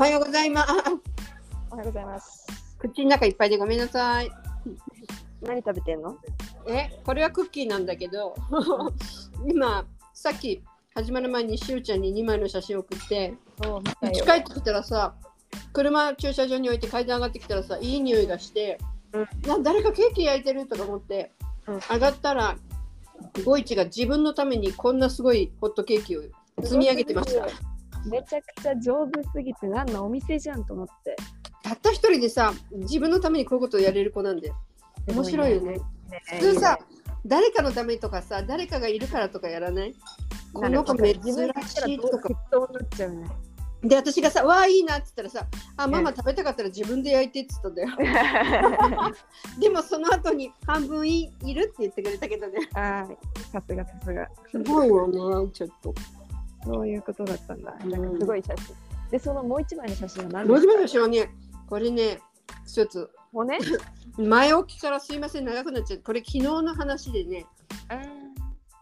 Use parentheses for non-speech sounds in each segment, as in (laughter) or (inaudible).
はようございます。おはようございます。口の中いっぱいでごめんなさい。何食べてんの？え、これはクッキーなんだけど、(laughs) 今さっき始まる前にしゅうちゃんに2枚の写真送って、そう、見家帰ってきたらさ、車駐車場に置いて階段上がってきたらさ、いい匂いがして、うんな誰かケーキ焼いてるとか思って、うん上がったら、ゴイチが自分のためにこんなすごいホットケーキを積み上げてました。めちゃくちゃ上手すぎて、なんのお店じゃんと思って。たった一人でさ、自分のためにこういうことをやれる子なんで、面白いよね。普通さ、誰かのためとかさ、誰かがいるからとかやらない？この子珍しいとか。適当になっちゃうね。で、私がさ、わあ、いいなって言ったらさ、あ、ママ食べたかったら自分で焼いてって言ったんだよ。(laughs) でもその後に半分いいる？って言ってくれたけどね。ああ、さすがさすが。すごいよね、ちょっと。そういうことだったんだ。うん。なんかすごい写真。で、そのもう一枚の写真は何ロジメかの後ろね、これね、一つ、骨 (laughs) 前置きからすいません、長くなっちゃう。これ昨日の話でね、あ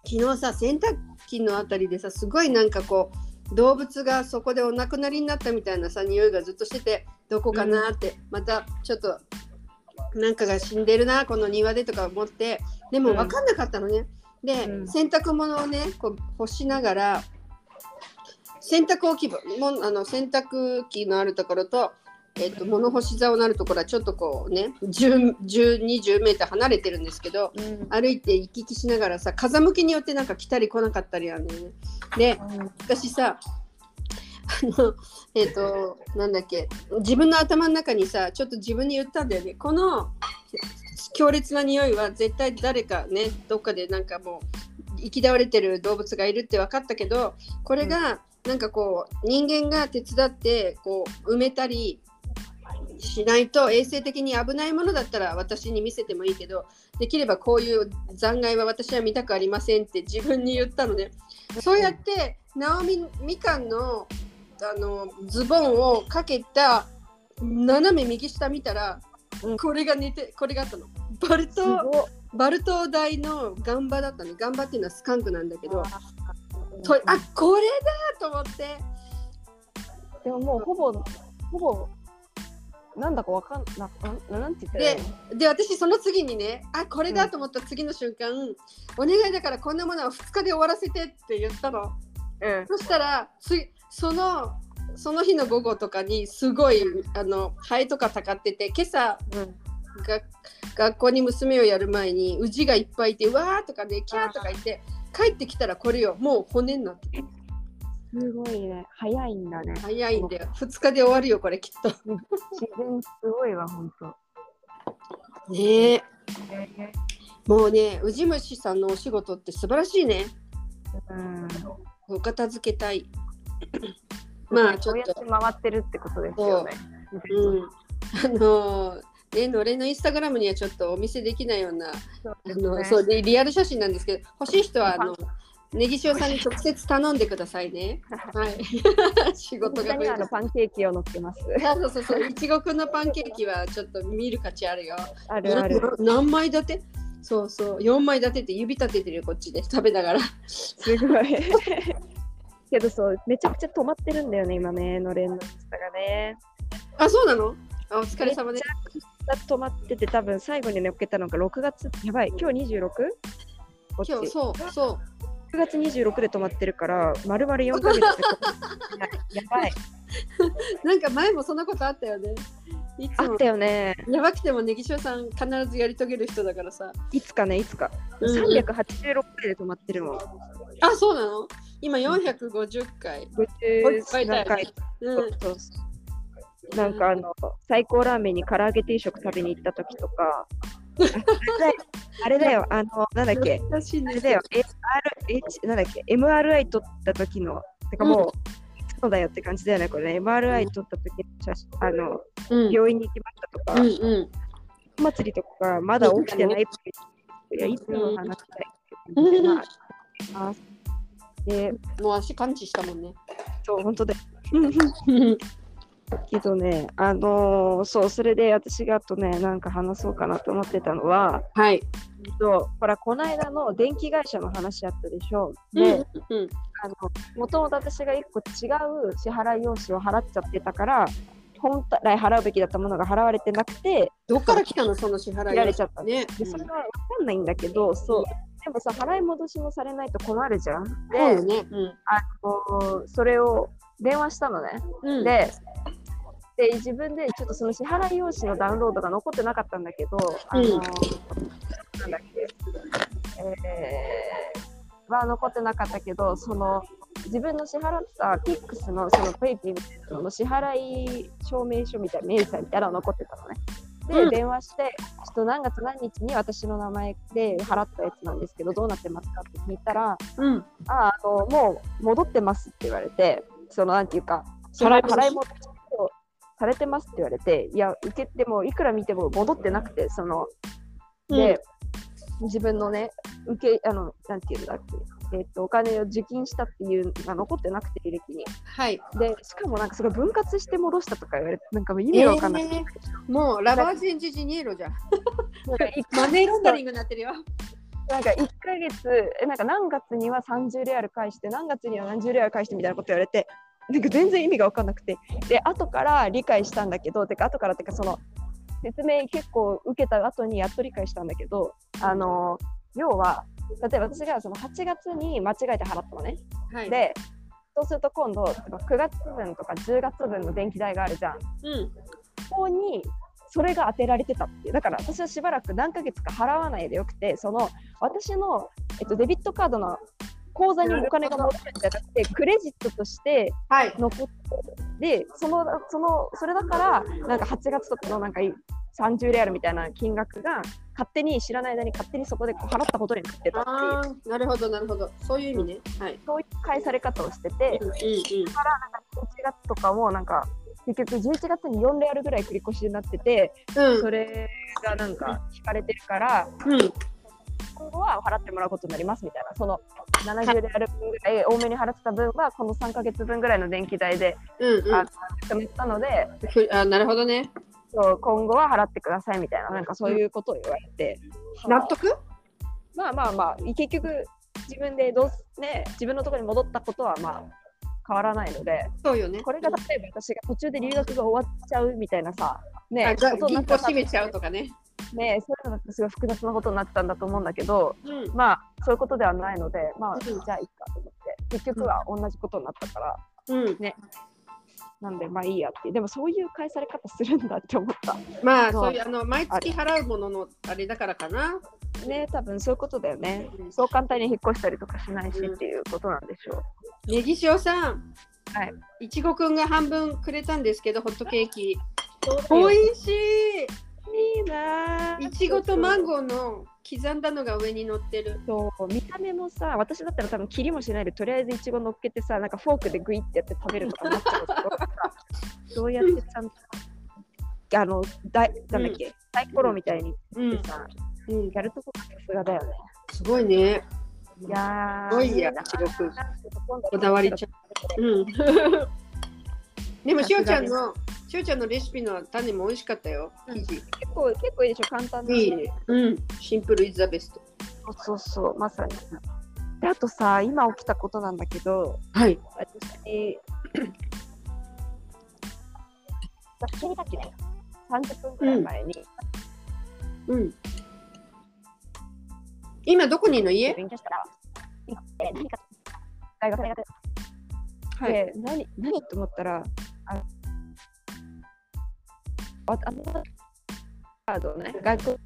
昨日さ洗濯機のあたりでさすごいなんかこう動物がそこでお亡くなりになったみたいなさ匂いがずっとしててどこかなって、またちょっとなんかが死んでるなこの庭でとか思ってでもうん。分かんなかったのね、で、うん洗濯物をねこう干しながら洗濯置き場もあの洗濯機のあるところとえっと物干し竿のあるところはちょっとこうね10 10 20メーター離れてるんですけど、うん。歩いて行き来しながらさ風向きによってなんか来たり来なかったりあるんだよね。で私さあのえっ、となんだっけ自分の頭の中にさちょっと自分に言ったんだよね。この強烈な匂いは絶対誰かねどっかでなんかもう生き倒れてる動物がいるって分かったけどこれがなんかこう人間が手伝ってこう埋めたりしないと衛生的に危ないものだったら私に見せてもいいけどできればこういう残骸は私は見たくありませんって自分に言ったのね。そうやってナオミみかんのあのズボンをかけた斜め右下見たら、うん。これが似てこれがあったの。バルすトバルト大のガンバだったの。ガンバっていうのはスカンクなんだけど、うんとあこれだと思って。でももうほぼほぼなんだかわかんなななんて言ったらいいの？で私その次にねあこれだと思った次の瞬間、お願いだからこんなものは2日で終わらせてって言ったの。うんそしたらつそのその日の午後とかにすごいあのハエとかたかってて今朝うんが学校に娘をやる前にウジがいっぱいいてうわーとかねキャーとか言って帰ってきたらこれよもう骨になってるすごいね。早いんだね。早いんだよ。2日で終わるよこれきっと。自然すごいわ本当ねえ。もうねウジ虫さんのお仕事って素晴らしいね。うん。お片付けたい。まあちょっと。そうやって回ってるってことですよね。うん。あのーね、のれのインスタグラムにはちょっとお見せできないようなあのそうリリアル写真なんですけど欲しい人はあのネギ塩さんに直接頼んでくださいね。はい。(laughs) 仕事が増えパンケーキを乗っけますあそうそうそう。いちごくんのパンケーキはちょっと見る価値あるよ。あるあるな何枚立て？そうそう。4枚立てて指立ててるよ、こっちで食べながら。すごい (laughs) けどそうめちゃくちゃ止まってるんだよね今ねのれんのインスタがねあ、そうなの？あお疲れ様です。めっちゃ止まってて多分最後に乗っけたのが6月やばい今日 26? こっち今日、そうそう。6月26で止まってるから丸々4 (laughs) ヶ月でやばいなんか前もそんなことあったよね。いつもあったよねやばくてもネギ塩さん必ずやり遂げる人だからさ。いつかねいつか、うんうん386回で止まってるもんあ、そうなの？今450回。50何回うん。そうなんかあの最高ラーメンに唐揚げ定食食べに行った時とか。あれだよ。あのなんだっけ。あれだよ。MRH なんだっけ。MRI 撮った時のてかもう、そうだよって感じだよねこれね。MRI 撮った時の写真あのうん。病院に行きましたとか、うんうん。祭りとかまだ起きてないっぽいいやいつも話したいってまああでもう足感知したもんね。そう本当だよ (laughs) けどね、あのーそう、それで私があとね、なんか話そうかなと思ってたのは、はい。えっと、ほら、この間の電気会社の話あったでしょ？うんで、うんあの、もともと私が一個違う支払い用紙を払っちゃってたから、本来払うべきだったものが払われてなくて、どっから来たの？その支払い。切られちゃったね。で、それは分かんないんだけど、そう。でもさ、払い戻しもされないと困るじゃん。そうで、よね。うんあのそれを電話したのね。うん、で、で自分でちょっとその支払い用紙のダウンロードが残ってなかったんだけど、あのうんなんだっけ、えー、は残ってなかったけど、その自分の支払ったピックスのそのペイピーのの支払い証明書みたいな、明細みたいなのが残ってたのね。で、うん電話して、ちょっと何月何日に私の名前で払ったやつなんですけど、どうなってますかって聞いたら、うん。ああのもう戻ってますって言われて、そのなんていうか、払い戻しされてますって言われて、いや、受けてもいくら見ても戻ってなくて、その、で、自分のね、受け、あの、なんていうんだっけ、えっと、お金を受金したっていうのが残ってなくて、履歴に。はい。で、しかもなんかそれ分割して戻したとか言われて、なんか意味がわかんない。えーもうラバージェンジジニエロじゃん。なんか一マネーロンダリングになってるよ。なんか1ヶ月、えなんか何月には30レアル返して、何月には何十レアル返してみたいなこと言われて、なんか全然意味が分かんなくて、で、後から理解したんだけど、てか、後からってか、その、説明結構受けた後にやっと理解したんだけど、あの、要は、例えば私がその8月に間違えて払ったのね。はい。で、そうすると今度、例えば9月分とか10月分の電気代があるじゃん。うん。ここにそれが当てられてたっていうだから私はしばらく何ヶ月か払わないでよくてその私の、えっと、デビットカードの口座にお金が戻るんじゃなくてクレジットとしてはい。残ってでそのそのそれだからなんか8月とかのなんかい30レアルみたいな金額が勝手に知らない間に勝手にそこで払ったことになってたっていうなるほど、なるほど。そういう意味ね。はい。そういう返され方をしてて、うんうんうん。1月とかもなんか結局11月に4レアルぐらい繰り越しになってて、うんそれがなんか引かれてるから、うん。今後は払ってもらうことになりますみたいな、その70レアル分ぐらい多めに払ってた分は、この3ヶ月分ぐらいの電気代でうんうんあ決めたので、ふあ、なるほどね。そう今後は払ってくださいみたいな、なんかそういうことを言われて、納得？まあまあまあ、結局、自分でどうす、ね、自分のところに戻ったことはまあ変わらないので、そうよね。これが例えば私が途中で留学が終わっちゃうみたいなさ、ね銀行閉めちゃうとかね。ね、そういうのだとすごい複雑なことになってたんだと思うんだけど、うん。まあそういうことではないので、まあうんじゃあいいかと思って、結局は同じことになったから、うん。なんでまあいいやって、でもそういう返され方するんだって思った。まあ、そういう、あの、毎月払うもののあれだからかな。ね、多分そういうことだよねう。んそう簡単に引っ越したりとかしないしうんっていうことなんでしょう。ネギ塩さん。はい。いちごくんが半分くれたんですけど、ホットケーキ。おい美味しいいなぁい。いちごとマンゴーの刻んだのが上に乗ってる。そう見た目もさ、私だったら多分切りもしないで、とりあえずいちご乗っけてさ、なんかフォークでグイってやって食べるとかなっちゃうけどさ、どうやってちゃんと、あの、だいなんだっけ、サイコロみたいにうん。さ、うん、やるとこがさすがだよね。すごいね。いやー、すごいやこだわりちゃうん。(laughs) でも、しおちゃんの、しおちゃんのレシピの種も美味しかったよ。生地。結構、結構いいでしょ、簡単。いいうん。シンプルイズザベスト。そうそうそう、まさに。で、あとさ、今起きたことなんだけど、はい。私、(coughs) 私にさっきね、30分くらい前に、うん。今どこにいるの？家？勉強したら、大学大学はい。で、何、何と思ったら、あああのカードね、外国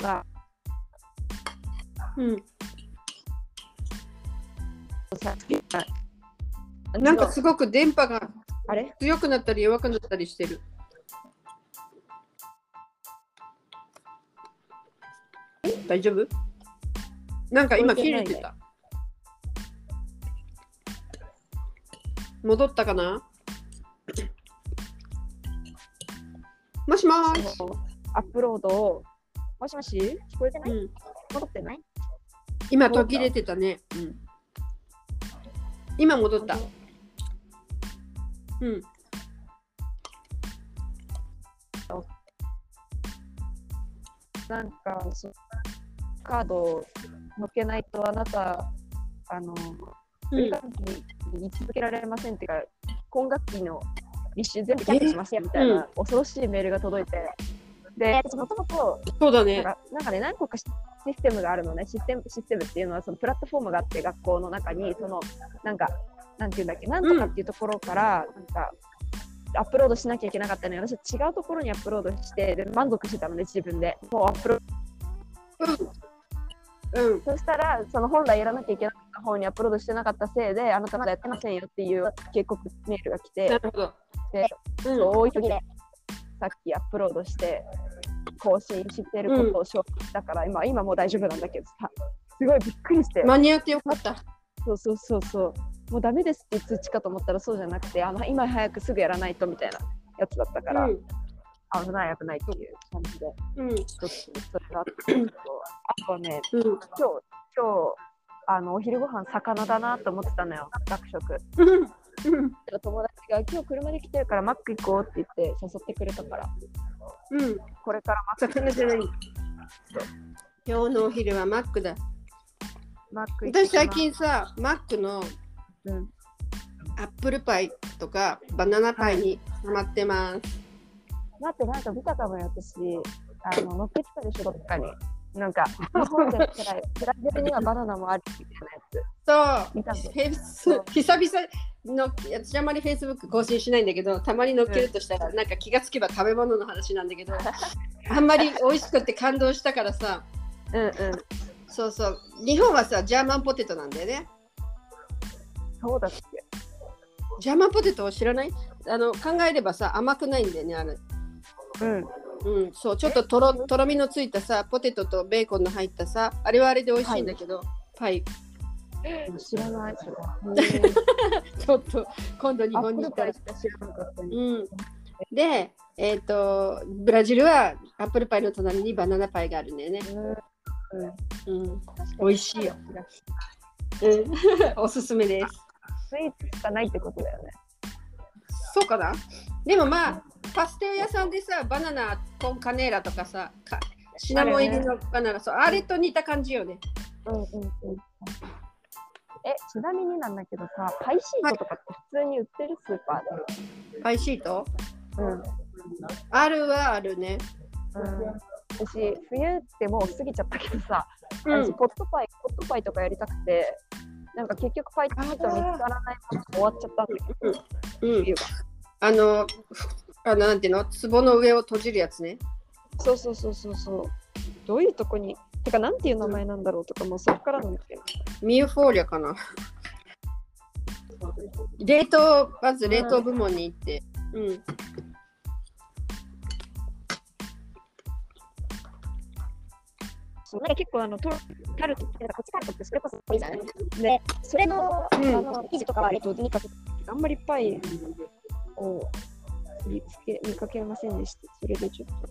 がうん。さ、なんかすごく電波があれ強くなったり弱くなったりしてる。大丈夫？なんか今切れてた。戻ったかな？もしもし。アップロードを。もしもし聞こえてない、うん、戻ってない？今途切れてたね。うん、今戻った。うん。なんか、そカードをのけないと、あなた、あの、うん、に続けられませんっていうか、今学期の履修全部キャンセルしますよみたいな恐ろしいメールが届いて。で私もともとそうだね。なんかね何個かシステムがあるのね。システムシステムっていうのはそのプラットフォームがあって学校の中にそのなんかなんていうんだっけなんとかっていうところから、なんかアップロードしなきゃいけなかったのに私は違うところにアップロードしてで満足してたので自分で。もうアップロード。うん。そしたらその本来やらなきゃいけなかった方にアップロードしてなかったせいであなたまだやってませんよっていう警告メールが来て。なるほど。でうん。大急ぎでさっきアップロードして更新してることを承認したから、今今もう大丈夫なんだけどさすごいびっくりして、間に合ってよかった。そうそうそうそうもうダメですって通知かと思ったらそうじゃなくてあの今早くすぐやらないとみたいなやつだったから、うん。危ない危ないっていう感じでうん。ちょっとそれがあってあとはねうん。今日今日あのお昼ご飯魚だなと思ってたのよ学食うん。うん。友達が今日車で来てるからマック行こうって言って誘ってくれたからうん。これから魚じゃない。今日のお昼はマックだ。マック私最近さ、マックのうんアップルパイとかバナナパイにハマってます。待って、なんか見たかもよ、私。あの、(laughs) 乗っけてたでしょ、どっかに。なんか、日本でい、ブラジルにはバナナもあるみたいなやそう。つ。見たのフェイス久々の私あんまりフェイスブック更新しないんだけどたまに載っけるとしたら、なんか気がつけば食べ物の話なんだけど (laughs) あんまり美味しくて感動したからさうんうん。そうそう日本はさジャーマンポテトなんだよねそうだっけ。ジャーマンポテトを知らない？あの考えればさ甘くないんだよねあれうん。うんそうちょっととろとろみのついたさポテトとベーコンの入ったさあれはあれで美味しいんだけど、パイ知らない、それ。(laughs) ちょっと今度日ア本に行ったら知らなかったね。うん、で、えっ、と、ブラジルはアップルパイの隣にバナナパイがあるんだよね。うん。うん、美味しいよ。うん、(laughs) おすすめです。スイーツしかないってことだよね。そうかな？でもまあ、パステル屋さんでさ、バナナ、コンカネーラとかさ、かシナモン入りのバナナ、そうあれと似た感じよね。うんうんうん。え、ちなみになんだけどさ、パイシートとかって普通に売ってるスーパーパイシート？で。うん。あるはあるね。うん、私冬ってもう過ぎちゃったけどさ、うん私ポットパイポットパイとかやりたくてなんか結局パイシート見つからないまま終わっちゃったんだけどうん冬、があの、あのなんていうの、壺の上を閉じるやつね。そうそうそうそうそうどういうとこに？てかなんていう名前なんだろうとかもうそこからなんだけどミューフォーリャかな。冷凍、まず冷凍部門に行って。うん。そうなんか結構あのトタルトってこっちタルトってそれこそいいじゃない？でそれの,、うんあの生地とかは冷凍にかけてあんまりパイを見つけ見かけませんでした。それでちょっと。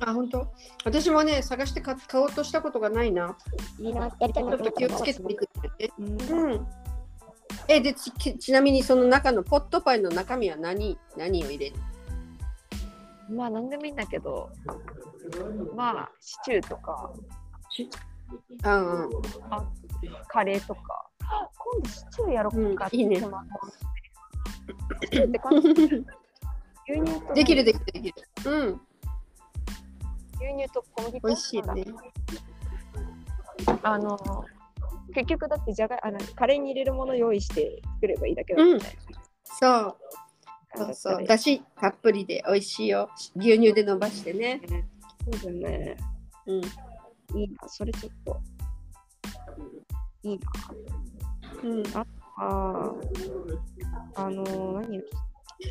あ、本当？私もね、探して買買おうとしたことがないな。いいな。やりたいなちょっと気をつけていくってね。うんうん。え、でち、ちちなみにその中のポットパイの中身は何？何を入れる？まあ何でもいいんだけど、まあシチューとか。うんうん。カレーとか、今度シチューやろうかってうんいいねって簡単牛乳とできるできるできる。うん。牛乳と小麦粉美味しいよね。あの結局だってじゃがあのカレーに入れるもの用意して作ればいいだけだもんね。そう。そうそう。だし、たっぷりで美味しいよ。牛乳で伸ばしてね。そうだね。うん。いいな、それちょっと。いいな。うん、ああ、あのー、何？を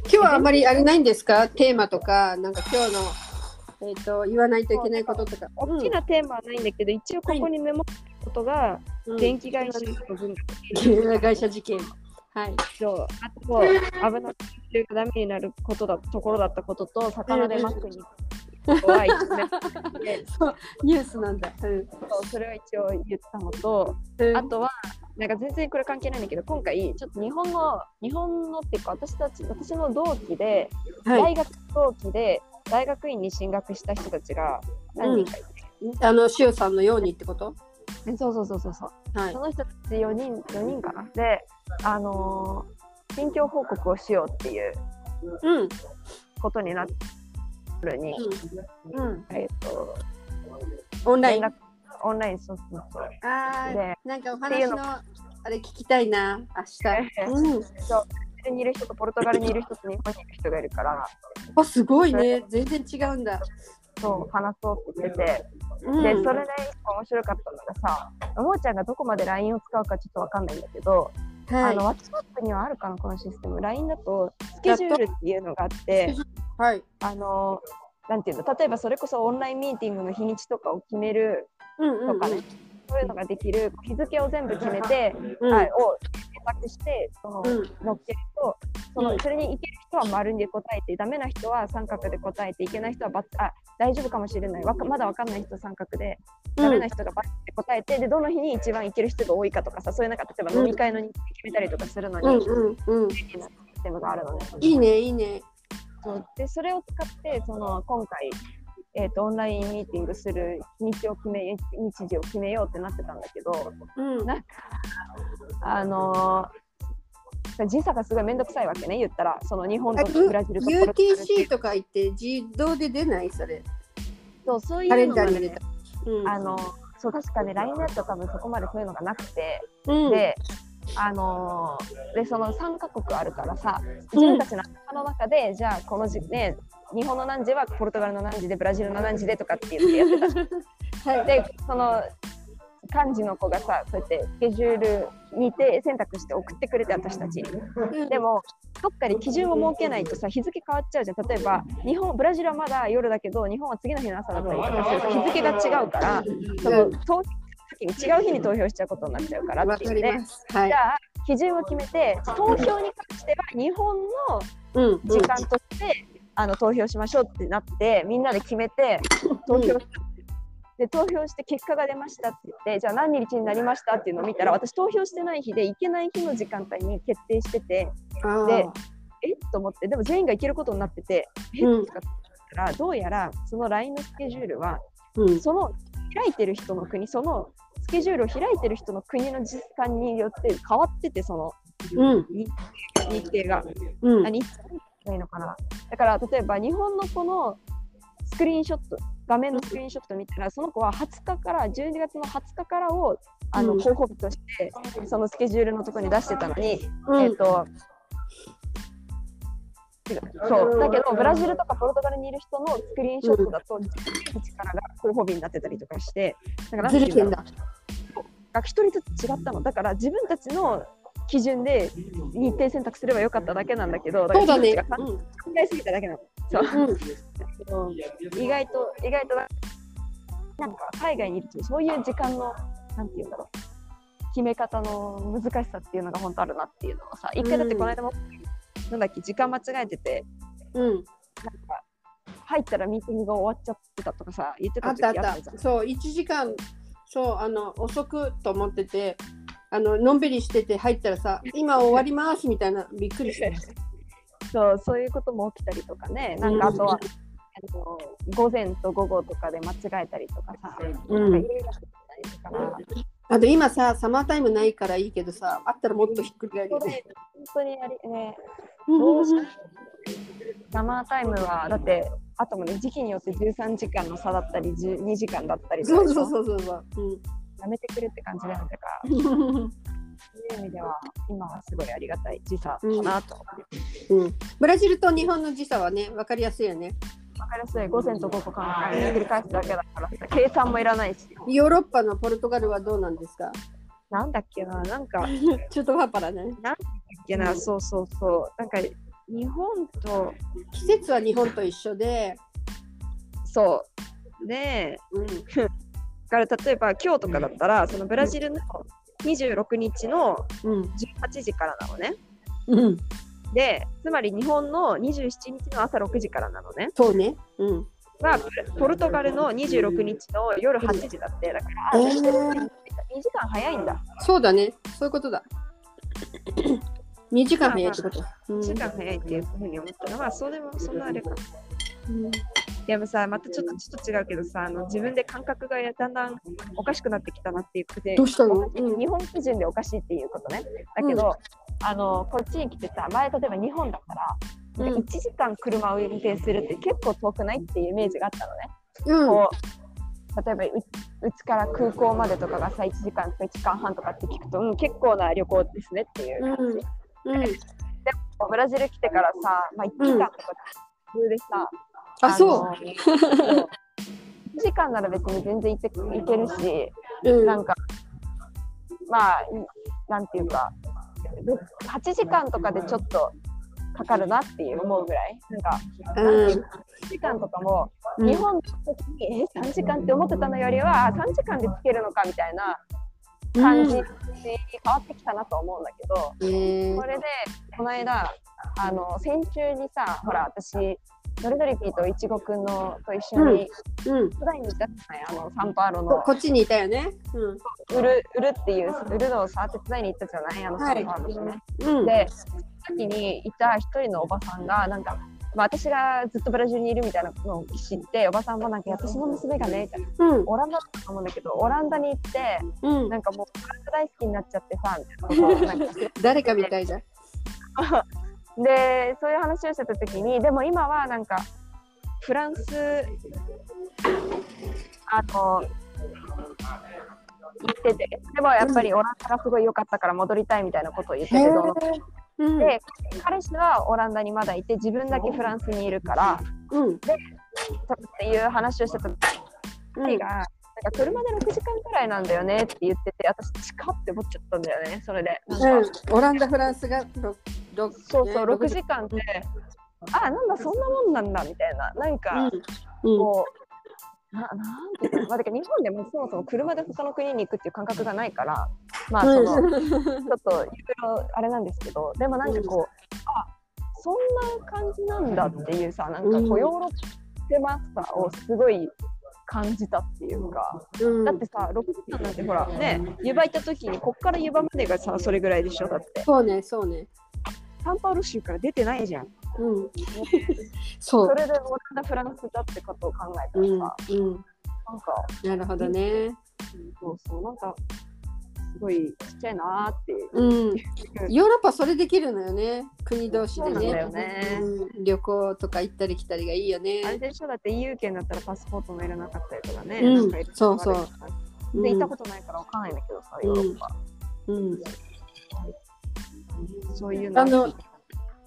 今日はあんまりあれないんですか？テーマとか、なんか今日の、えー、と言わないといけないこととか。大きなテーマはないんだけど、一応ここにメモったことが、うん電気会社の分会社事件。はい。と、あと、危なくてがダメになることだところだったことと、魚でマックに怖いでそう、ニュースなんだ。うん。そうそれは一応言ったのと、うんあとは、なんか全然これ関係ないんだけど、今回、ちょっと日本の、日本のっていうか、私たち、私の同期で、はい。大学同期で、大学院に進学した人たちが何人かいて、あの塩さんのようにってこと？えそうそうそうそうそうはいそ。の人たち4人 ,4 人かな？であのー近況報告をしようっていううん。うん。ことになるに、うん。えっ、とオンライン。オンラインそうそうそうあであ、なんかお話のあれ聞きたいな、明日。うん。ブラジルにいる人とポルトガルにいる人と日本にいる人がいるからあ、すごいね。全然違うんだ。そう話そうって言ってて、うん、でそれで一個面白かったのがさおもちゃんがどこまで LINE を使うかちょっとわかんないんだけど、はいあの WhatsApp にはあるかなこのシステム LINE だとスケジュールっていうのがあってはい。あのなんていうの？例えばそれこそオンラインミーティングの日にちとかを決めるうんうんとかね、そういうのができる日付を全部決めて、うんはい、を検索してその、うん乗っけるとその、うんそれにいける人は丸で答えてダメな人は三角で答えていけない人はバツあ大丈夫かもしれないわかまだわかんない人は三角でダメな人がバツで答えて、でどの日に一番いける人が多いかとかさそういうなんか例えば飲み会の日程決めたりとかするのに、うんうんうん。便利なシステムがあるのね。いいね、いいね。そうでそれを使ってその今回、えー、とオンラインミーティングする日を決め日時を決めようってなってたんだけどうん。なんかあのー時差がすごいめんどくさいわけね言ったらその日本とブラジルと UTC とか言って自動で出ない？それ。そうそういうのが、ね。うん。あのそう確かね LINE だと多分そこまでそういうのがなくて、うん、であのーでその3カ国あるからさ自分たちの頭の中で、じゃあこの時ね日本の何時はポルトガルの何時でブラジルの何時でとかって言ってやってた。はい。でその幹事の子がさそうやってスケジュール日程選択して送ってくれて私たちに。うん。でもどっかで基準を設けないとさ日付変わっちゃうじゃん。例えば日本ブラジルはまだ夜だけど日本は次の日の朝だったりとかすると日付が違うからその投票違う日に投票しちゃうことになっちゃうからわっていうね。じ。ゃあ基準を決めて投票に関しては日本のうん。時間として、あの投票しましょうってなってみんなで決めて投票した、で投票して結果が出ましたって言ってじゃあ何日になりましたっていうのを見たら私投票してない日で行けない日の時間帯に決定しててあでーえ？っと思ってでも全員が行けることになっててえ？うん。とかったらどうやらその LINE のスケジュールはうん。その開いてる人の国そのスケジュールを開いてる人の国の時間によって変わっててそのうん。日程が。うん。あ日程ないのかなだから例えば日本の子のスクリーンショット画面のスクリーンショット見たらその子は20日から12月の20日からをあのうん候補日としてそのスケジュールのところに出してたのに、うんえっ、とそう。だけどブラジルとかポルトガルにいる人のスクリーンショットだと11日からが候補日になってたりとかしてなんかなんていう一人ずつ違ったの。だから自分たちの基準で日程選択すればよかっただけなんだけどだね。自分たちが。考えすぎただけなの。そう。うん。意外と意外となんか海外にいるとそういう時間のなんていうんだろう。決め方の難しさっていうのが本当あるなっていうのをさ一回だってこの間も、なんだっけ時間間違えててうん。なんか入ったらミーティングが終わっちゃってたとかさ言ってあた時ったあった。そう、1時間、そう、あの、遅くと思ってて、あの、のんびりしてて入ったらさ、今終わりますみたいな、びっくりした。(laughs) そうそういうことも起きたりとかねなんかあとは、あの午前と午後とかで間違えたりとかさ、うんなんかいろいろあったりとかあと今さ、サマータイムないからいいけどさ、あったらもっとひっくり返るよね。本当にやりねうん (laughs) サマータイムはだってあともね時期によって13時間の差だったり12時間だったりとそうそうそうそうやめてくれって感じなんだから。(laughs) そう。いう意味では今はすごいありがたい時差かなと、うん、ブラジルと日本の時差はね、わかりやすいよね。わかりやすい。午前と午後からひっくり返すだけだからさ計算もいらないし。ヨーロッパのポルトガルはどうなんですか？なんだっけななんか。(laughs) ちょっとパパラね。なんけな、そうそうそう。なんか日本と、季節は日本と一緒で、そう。で、うん、(laughs) だから例えば今日とかだったら、そのブラジルの26日のうん、18時からなのね。うん、で、つまり日本の27日の朝6時からなのね。そうね。うん。が、ポルトガルの26日の夜8時だって。だから、あ、えー2時間早いんだ。そうだね。そういうことだ。2時間早いってこと？うん2時間早いっていうふうに思ったら、まあ、そうでもそんなあれか。うんでもさ、またちょっとちょっと違うけどさ、あの自分で感覚がだんだんおかしくなってきたなっていうことで、どうしたの？うん日本基準でおかしいっていうことね。だけど、あのこっちに来てさ、前例えば日本だから、うん1時間車を運転するって結構遠くないっていうイメージがあったのね。うんこう例えばううちから空港までとかがさ1時間とか1時間半とかって聞くと、うん、結構な旅行ですねっていう感じ。うん。ブラジル来てからさ、まあ、1時間とか普通でさ、あそうのそう。(laughs) 1時間なら別に全然行って行けるし、うん。なんか、まあ、なんていうか、ろ8時間とかでちょっとかかるなっていう思うぐらい、なんか、うん。1時間とかも、うん。日本の時に、え、3時間って思ってたのよりは、あ3時間でつけるのかみたいな感じに変わってきたなと思うんだけど、えーそれで、この間、あの、先週にさ、ほら、私、ドルドリピーといちごくんのと一緒に、うん。普段に行ったじゃない、あの、サンパウロの。ここっちにいたよね。うん。売る、売るっていう、売るのをさ、手伝いに行ったじゃない、あの、はい。サンパウロでね。うん。で、時にいた一人のおばさんが、なんか、まあ、私がずっとブラジルにいるみたいなのを知って、おばさんもなんか、私の娘がね、みたいな。うん。オランダだったと思うんだけど、オランダに行って、うん。なんかもう、フランス大好きになっちゃってさ、(laughs) みたいな。なんか誰かみたいだ。でそういう話をしてた時にでも今はなんかフランスあの行っててでもやっぱりオランダがすごい良かったから戻りたいみたいなことを言っててどうん。で彼氏はオランダにまだいて自分だけフランスにいるからうん。っていう話をしてた2人が、なんか車で6時間くらいなんだよねって言ってて私近って思っちゃったんだよねそれで。うん。オランダフランスがそうそうね6時間。ってあなんだそんなもんなんだみたいな。なんか、うん。こう、ななんていう。のまあ、だ日本でもそもそも車で他の国に行くっていう感覚がないから、まあ、その、ちょっといろいろあれなんですけど、でもなんかこう、あそんな感じなんだっていうさ、なんかこうヨーロッパさをすごい感じたっていうか、うん。だってさ、6時間なんてほら、ね、湯葉行った時に、こっから湯葉までがさ、それぐらいでしょ、だって。そうねそうね。サンパウロ州から出てないじゃん。うん。そそうれでオランダ、フランスだってことを考えたうんらさ、うんなんか、なるほどね。そうそう、なんか、すごいちっちゃいなーっていう。うん。ヨーロッパそれできるのよね。国同士でね。そうなんだよね。うん。旅行とか行ったり来たりがいいよね。あれでしょ？だって EU 圏だったらパスポートもいらなかったりとかね。うん。かそうそう。で、行ったことないからわかんないんだけどさ、ヨーロッパ。うん。そういうの。あの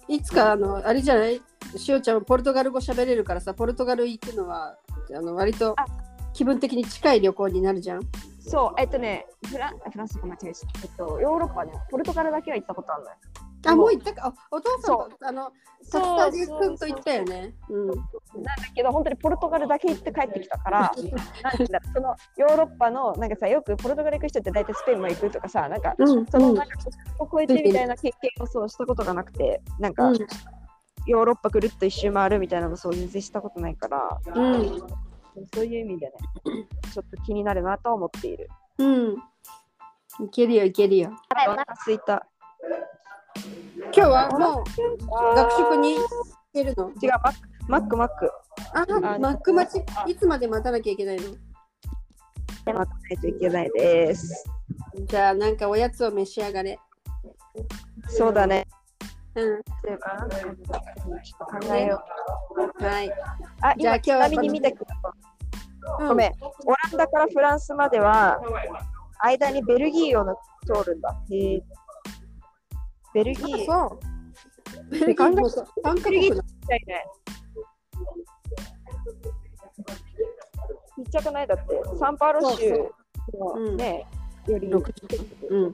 いつかあのあれじゃない？しおちゃんポルトガル語喋れるからさポルトガル行くのはあの割とあ。気分的に近い旅行になるじゃん。そう、えっとね、フランフランスと間違えし、えっと、ヨーロッパね、ポルトガルだけは行ったことあるのよ。あもう行ったか。あお父さんとあのタスタジ君と行ったよね。うんなんだけど、本当にポルトガルだけ行って帰ってきたから、(laughs) なんだそのヨーロッパの、なんかさ、よくポルトガル行く人って大体スペインも行くとかさ、なんか、うんそのなんか、そこを越えてみたいな経験をそうしたことがなくて、なんか、うん。ヨーロッパぐるっと一周回るみたいなのもそう全然したことないから、うん。そういう意味でね、ちょっと気になるなとは思っている。うん。いけるよいけるよ。あ、お腹すいた。今日はもう学食に行けるの？違う、マック、マック、マック。あマック待ちいつまで待たなきゃいけないの？待たないといけないです。じゃあなんかおやつを召し上がれそうだね。うん例えば考えよう。はい、あ、今じゃあ今日はちなみに見てくれうんごめん。オランダからフランスまでは、間にベルギーを通るんだ。へーベルギー。そうベルギーも3カ国のちゃいね。ちっちゃくない？だって、サンパウロ州のね、より。六うん。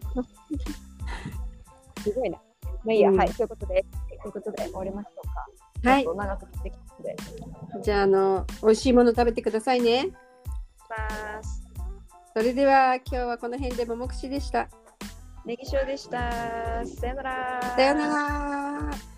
すごいな。まあいいや、うん。はい、ということで、ということで終わりましょうか。はい。長くてきたので。じゃああの美味しいもの食べてくださいね。ます。それでは今日はこの辺でももくしでしたネギショーでした。さよなら。さよなら